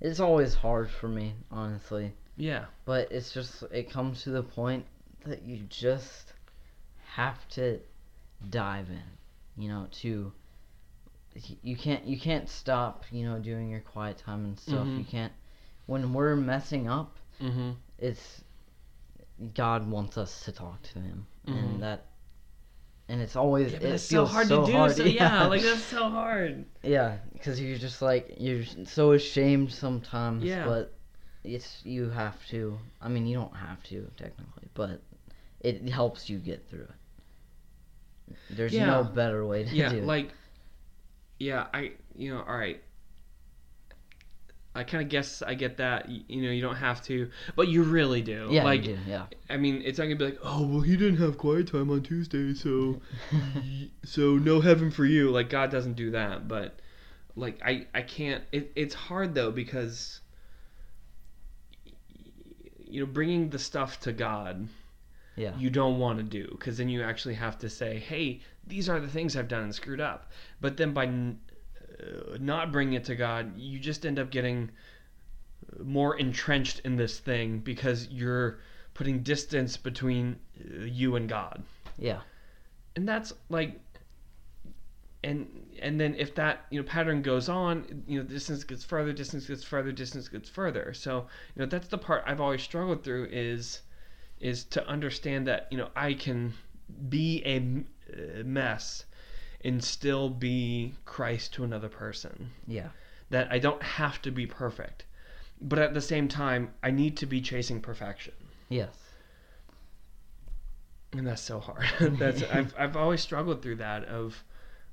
it's always hard for me, honestly. Yeah. But it's just it comes to the point that you just have to dive in. You know, to you can't you can't stop. You know, doing your quiet time and stuff. Mhm. You can't. When we're messing up, Mm-hmm. it's God wants us to talk to Him, Mhm. and that. And it's always Yeah, it it's so hard so to do. hard. So yeah, like that's so hard. Yeah, because you're just like you're so ashamed sometimes. Yeah. But it's you have to. I mean, you don't have to technically, but it helps you get through it. There's Yeah. no better way to yeah do it. like yeah i you know all right i kind of guess i get that y- you know you don't have to but you really do yeah, like you do. Yeah. i mean it's not gonna be like oh well he didn't have quiet time on tuesday so so no heaven for you like god doesn't do that but like i i can't it, it's hard though because you know bringing the stuff to god yeah. you don't want to do because then you actually have to say hey these are the things i've done and screwed up but then by not bringing it to god you just end up getting more entrenched in this thing because you're putting distance between uh, you and god Yeah. and that's like and and then if that you know pattern goes on you know distance gets further distance gets further distance gets further so you know that's the part i've always struggled through is is to understand that you know i can be a uh, mess and still be christ to another person Yeah. that i don't have to be perfect but at the same time i need to be chasing perfection Yes. and that's so hard that's I've, I've always struggled through that of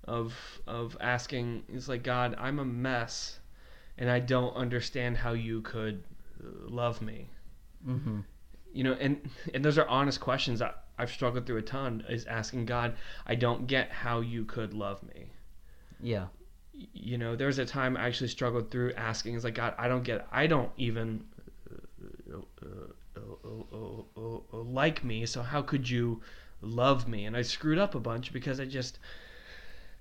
of of asking it's like god i'm a mess and i don't understand how you could uh, love me Mhm. you know and and those are honest questions I, i've struggled through a ton is asking god i don't get how you could love me. Yeah. You know there was a time i actually struggled through asking it's like god i don't get i don't even uh, uh, uh, like me so how could you love me? And i screwed up a bunch because i just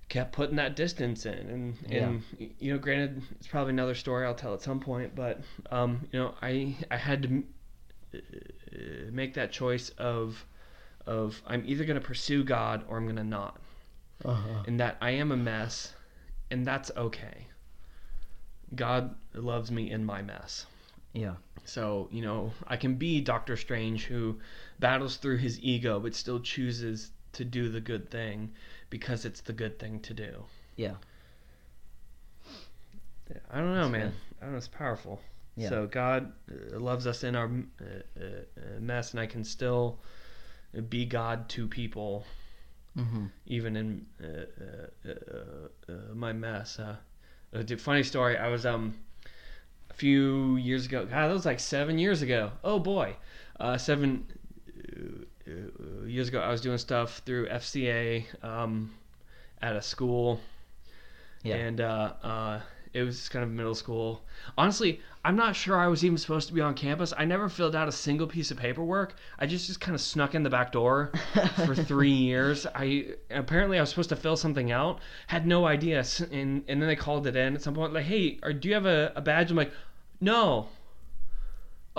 kept putting that distance in and and y- you know granted it's probably another story i'll tell at some point but um you know i i had to uh, make that choice of of i'm either going to pursue god or i'm going to not Uh-huh. and that I am a mess, and that's okay. God loves me in my mess. Yeah. So, you know, I can be Doctor Strange who battles through his ego but still chooses to do the good thing because it's the good thing to do. Yeah. I don't know, That's man. good. I don't know, it's powerful. Yeah. So, God uh, loves us in our uh, uh, uh, mess, and I can still be God to people Mhm. even in uh, uh, uh, uh, my mess. Uh, funny story. I was um a few years ago. God, that was like seven years ago. Oh boy, uh, seven years ago. I was doing stuff through FCA um, at a school, Yeah. and uh, uh, it was kind of middle school. Honestly, I'm not sure I was even supposed to be on campus. I never filled out a single piece of paperwork. I just just kind of snuck in the back door for three years. I apparently I was supposed to fill something out. Had no idea, and and then they called it in at some point. Like, hey, or, do you have a, a badge? I'm like, no.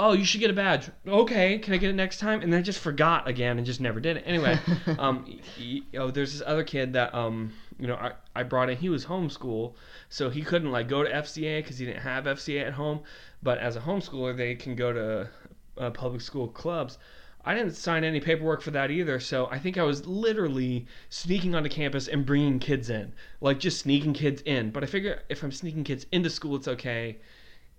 Oh, you should get a badge. Okay, can I get it next time? And then I just forgot again and just never did it. Anyway, um, y- y- oh, there's this other kid that um, you know, I, I brought in. He was homeschool, so he couldn't like go to FCA because he didn't have FCA at home. But as a homeschooler, they can go to uh, public school clubs. I didn't sign any paperwork for that either, so I think I was literally sneaking onto campus and bringing kids in, like just sneaking kids in. But I figure if I'm sneaking kids into school, it's okay.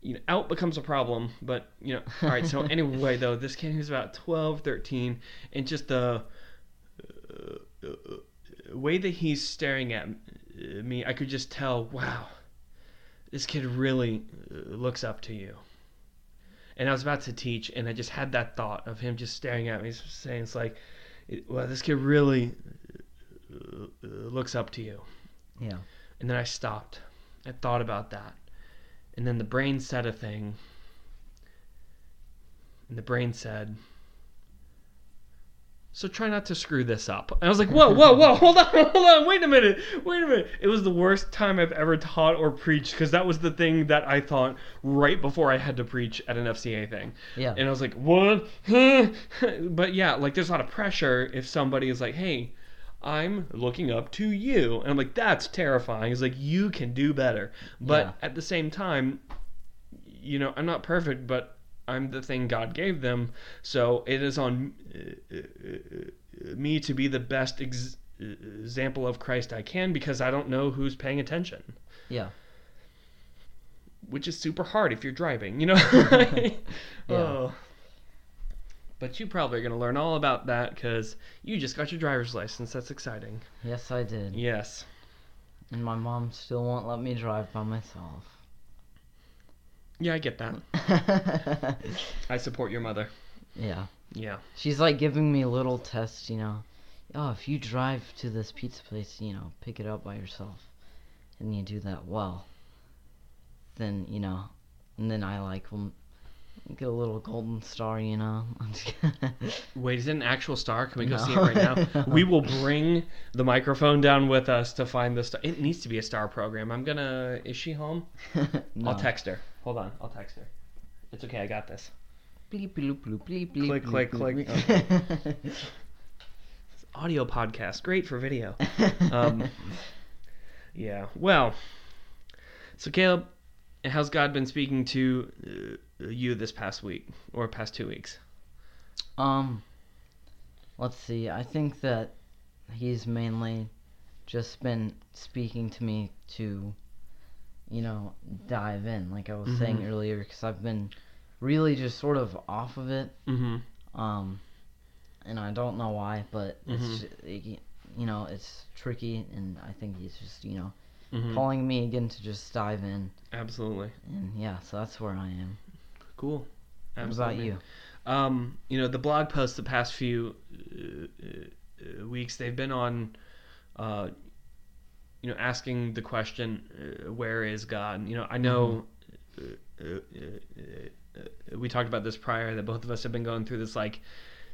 You know, out becomes a problem, but you know. All right. So anyway, though, this kid who's about 12, 13, and just the uh, way that he's staring at me, I could just tell, wow, this kid really uh, looks up to you. and I was about to teach, and I just had that thought of him just staring at me, saying, "It's like, well, this kid really uh, uh, looks up to you." Yeah. And then I stopped. I thought about that, and then the brain said a thing, and the brain said. So try not to screw this up. And I was like, whoa, whoa, whoa, hold on, hold on, wait a minute, wait a minute. It was the worst time I've ever taught or preached because that was the thing that I thought right before I had to preach at an FCA thing. Yeah. And I was like, what? But yeah, like there's a lot of pressure if somebody is like, hey, I'm looking up to you. And I'm like, that's terrifying. It's like, you can do better. But Yeah. at the same time, you know, I'm not perfect, but I'm the thing God gave them. So it is on uh, uh, uh, me to be the best ex- example of Christ I can because I don't know who's paying attention, Yeah. which is super hard if you're driving, you know? Oh. But you probably are going to learn all about that because you just got your driver's license. That's exciting. Yes, I did. Yes. And my mom still won't let me drive by myself. Yeah, I get that. I support your mother. Yeah. Yeah. She's like giving me little tests, you know. Oh, if you drive to this pizza place, you know, pick it up by yourself, and you do that well, then you know, and then I like will get a little golden star, you know. I'm just kidding. Wait, is it an actual star? Can we go No. see it right now? We will bring the microphone down with us to find the star. It needs to be a star program. I'm gonna. Is she home? no. I'll text her. Hold on. I'll text her. It's okay. I got this. Bleep, bloop, bloop, bleep, bleep, Click, bleep, click, bleep, click. bleep. Audio podcast. Great for video. Um, Yeah. Well. So Caleb, how's God been speaking to uh, you this past week or past two weeks? Um, let's see. I think that he's mainly just been speaking to me to, you know, dive in, like I was saying Mhm. earlier, because I've been really just sort of off of it. Mm-hmm. Um, and I don't know why, but Mhm. it's you know it's tricky, and I think he's just you know mm-hmm. calling me again to just dive in, Absolutely. and yeah, so that's where I am. Cool. What about you? Um, you know, the blog posts the past few uh, uh, weeks, they've been on, uh, you know, asking the question, uh, where is God? You know, I know uh, uh, uh, uh, we talked about this prior that both of us have been going through this like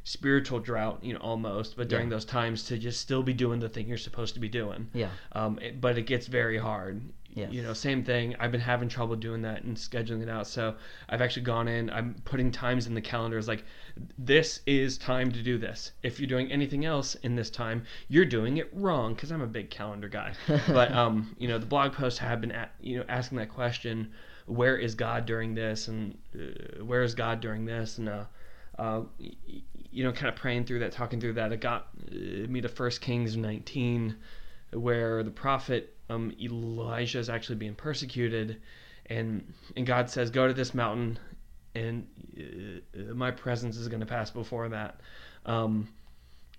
spiritual drought, you know, almost, but during Yeah. those times to just still be doing the thing you're supposed to be doing. Yeah. Um, it, but it gets very hard. Yes. You know, same thing. I've been having trouble doing that and scheduling it out. So I've actually gone in. I'm putting times in the calendar. It's like, this is time to do this. If you're doing anything else in this time, you're doing it wrong. Because I'm a big calendar guy. but um, you know, the blog posts have been, at, you know, asking that question: Where is God during this? And uh, where is God during this? And uh, uh, you know, kind of praying through that, talking through that. It got uh, me to First Kings 19 where the prophet um, Elijah is actually being persecuted, and and God says, "Go to this mountain, and uh, my presence is going to pass before that." Um,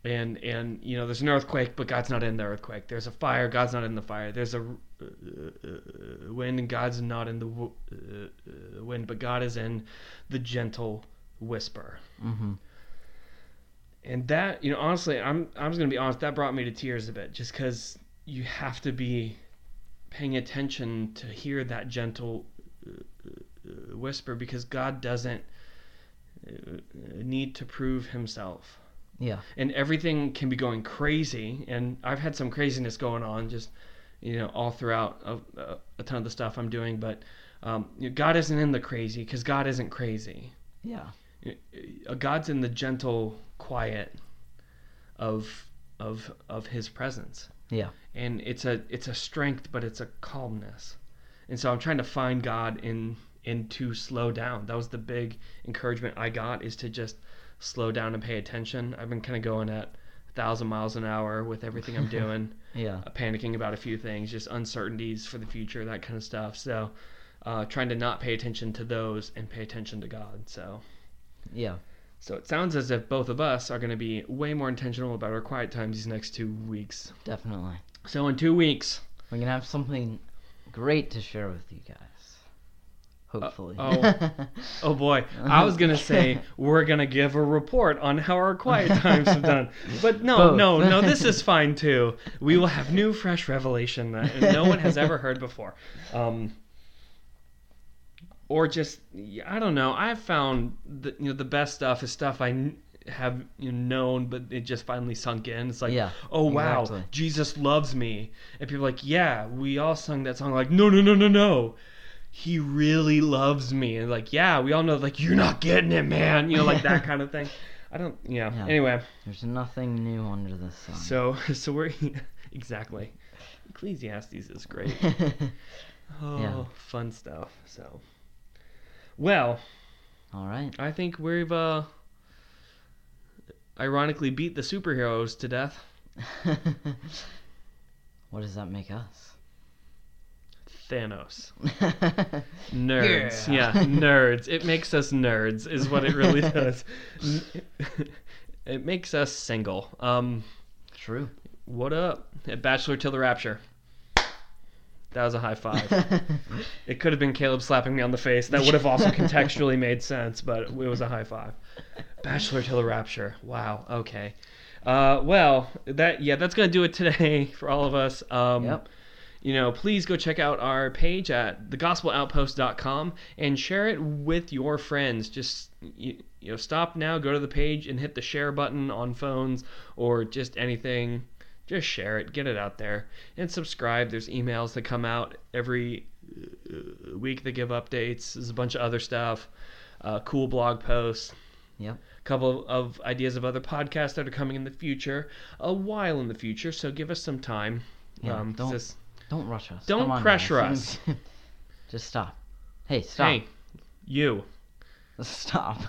and and you know, there's an earthquake, but God's not in the earthquake. There's a fire, God's not in the fire. There's a uh, uh, wind, and God's not in the uh, uh, wind, but God is in the gentle whisper. mm-hmm. And that, you know, honestly, I'm I'm just gonna be honest. That brought me to tears a bit, just because you have to be paying attention to hear that gentle uh, uh, whisper, because God doesn't uh, need to prove Himself, Yeah. and everything can be going crazy. And I've had some craziness going on, just you know, all throughout a, a, a ton of the stuff I'm doing. But um, God isn't in the crazy, because God isn't crazy Yeah. Uh, God's in the gentle quiet of of of His presence, Yeah. and it's a it's a strength, but it's a calmness, and so I'm trying to find God in in to slow down. That was the big encouragement I got is to just slow down and pay attention. I've been kind of going at a thousand miles an hour with everything I'm doing, Yeah. uh, panicking about a few things, just uncertainties for the future, that kind of stuff. So. Uh, trying to not pay attention to those and pay attention to God. So Yeah. so it sounds as if both of us are going to be way more intentional about our quiet times these next two weeks. Definitely. So in two weeks, We're gonna have something great to share with you guys. Hopefully. oh. Oh boy, I was gonna say we're gonna give a report on how our quiet times have done, but no, Both. no, no. This is fine too. We will have new, fresh revelation that no one has ever heard before, um, or just I don't know. I've found that you know the best stuff is stuff I have you know, known, but it just finally sunk in. It's like, Yeah, oh wow, exactly. Jesus loves me, and people are like, yeah, we all sung that song. Like, no, no, no, no, no he really loves me and like yeah we all know like you're not getting it man you know like that kind of thing i don't yeah, Yeah. anyway There's nothing new under the sun. so so we're exactly ecclesiastes is great oh Yeah. fun stuff so well All right. i think we've uh ironically beat the superheroes to death what does that make us? thanos nerds Yeah. yeah nerds it makes us nerds is what it really does it makes us single um True. What up? At Bachelor Till the Rapture. That was a high five. it could have been Caleb slapping me on the face. That would have also contextually made sense, but it was a high five. Bachelor Till the Rapture. Wow. Okay. Uh, well, that yeah, that's gonna do it today for all of us. Um, Yep. You know, please go check out our page at thegospeloutpost.com and share it with your friends. Just you, you know, stop now, go to the page and hit the share button on phones or just anything. Just share it, get it out there, and subscribe. There's emails that come out every uh, week that give updates. There's a bunch of other stuff, uh, cool blog posts Yep. couple of ideas of other podcasts that are coming in the future, a while in the future. So give us some time. Yeah, 'cause don't- this- Don't rush us. Don't on, pressure guys. Just stop. Hey, stop. hey, you, Stop.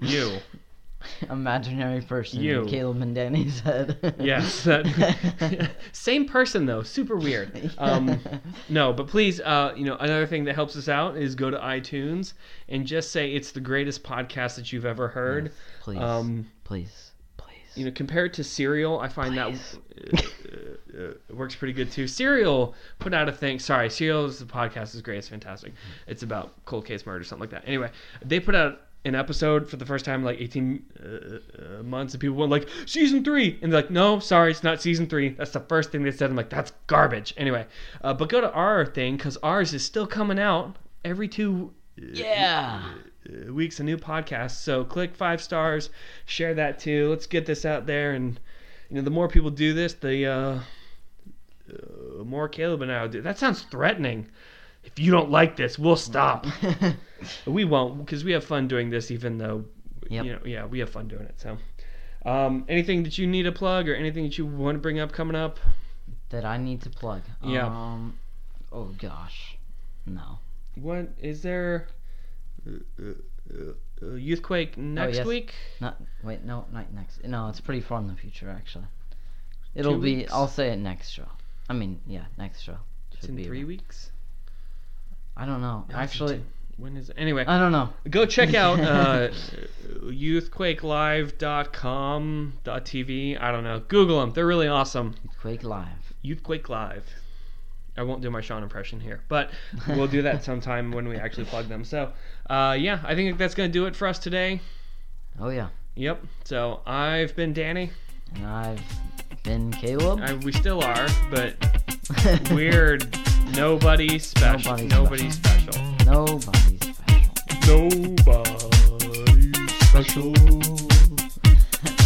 you, Imaginary person. You. in Caleb and Danny's head. yes, that same person though, super weird. Um, no, but please, uh, you know, another thing that helps us out is go to iTunes and just say it's the greatest podcast that you've ever heard. Yes, please. Um, please. Please. you know, compared to Serial, I find that uh, uh, uh, works pretty good too. Serial put out a thing. Sorry, Serial's the podcast is great. It's fantastic. It's about cold case murder, something like that. Anyway, they put out an episode for the first time in like 18 uh, uh, months, and people went like season three, and they're like, no, sorry, it's not season three. That's the first thing they said. I'm like, that's garbage. Anyway, uh, but go to our thing because ours is still coming out every two. uh, yeah. uh, weeks a new podcast. So click five stars, share that too. Let's get this out there, and you know the more people do this, the more Caleb and I will do. That sounds threatening. If you don't like this, we'll stop. we won't because we have fun doing this, even though Yep. you know, yeah, we have fun doing it. So. Um, anything that you need to plug or anything that you want to bring up coming up? that I need to plug. Yeah. Um. Oh gosh. No. What is there? Uh, uh, uh, Youthquake next yes. week? Not. Wait. No. Not next. No. It's pretty far in the future actually. It'll Two be. weeks? I'll say it next show. I mean, yeah, next show. It's in three weeks. I don't know. No, Actually. When is it? Anyway, I don't know. go check out uh, youthquakelive.com.tv. I don't know. Google them. They're really awesome. Quake Live. Youthquake Live. I won't do my Sean impression here, but we'll do that sometime when we actually plug them. So, uh, yeah, I think that's going to do it for us today. Oh yeah. Yep. So, I've been Danny. And I've been Caleb. I, we still are, but we're nobody special. Nobody special. Nobody special. Nobody special.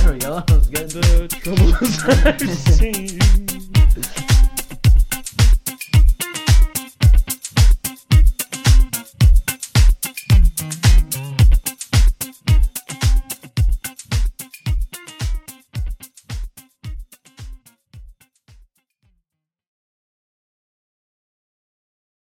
there we go. That was good. The troubles I've seen.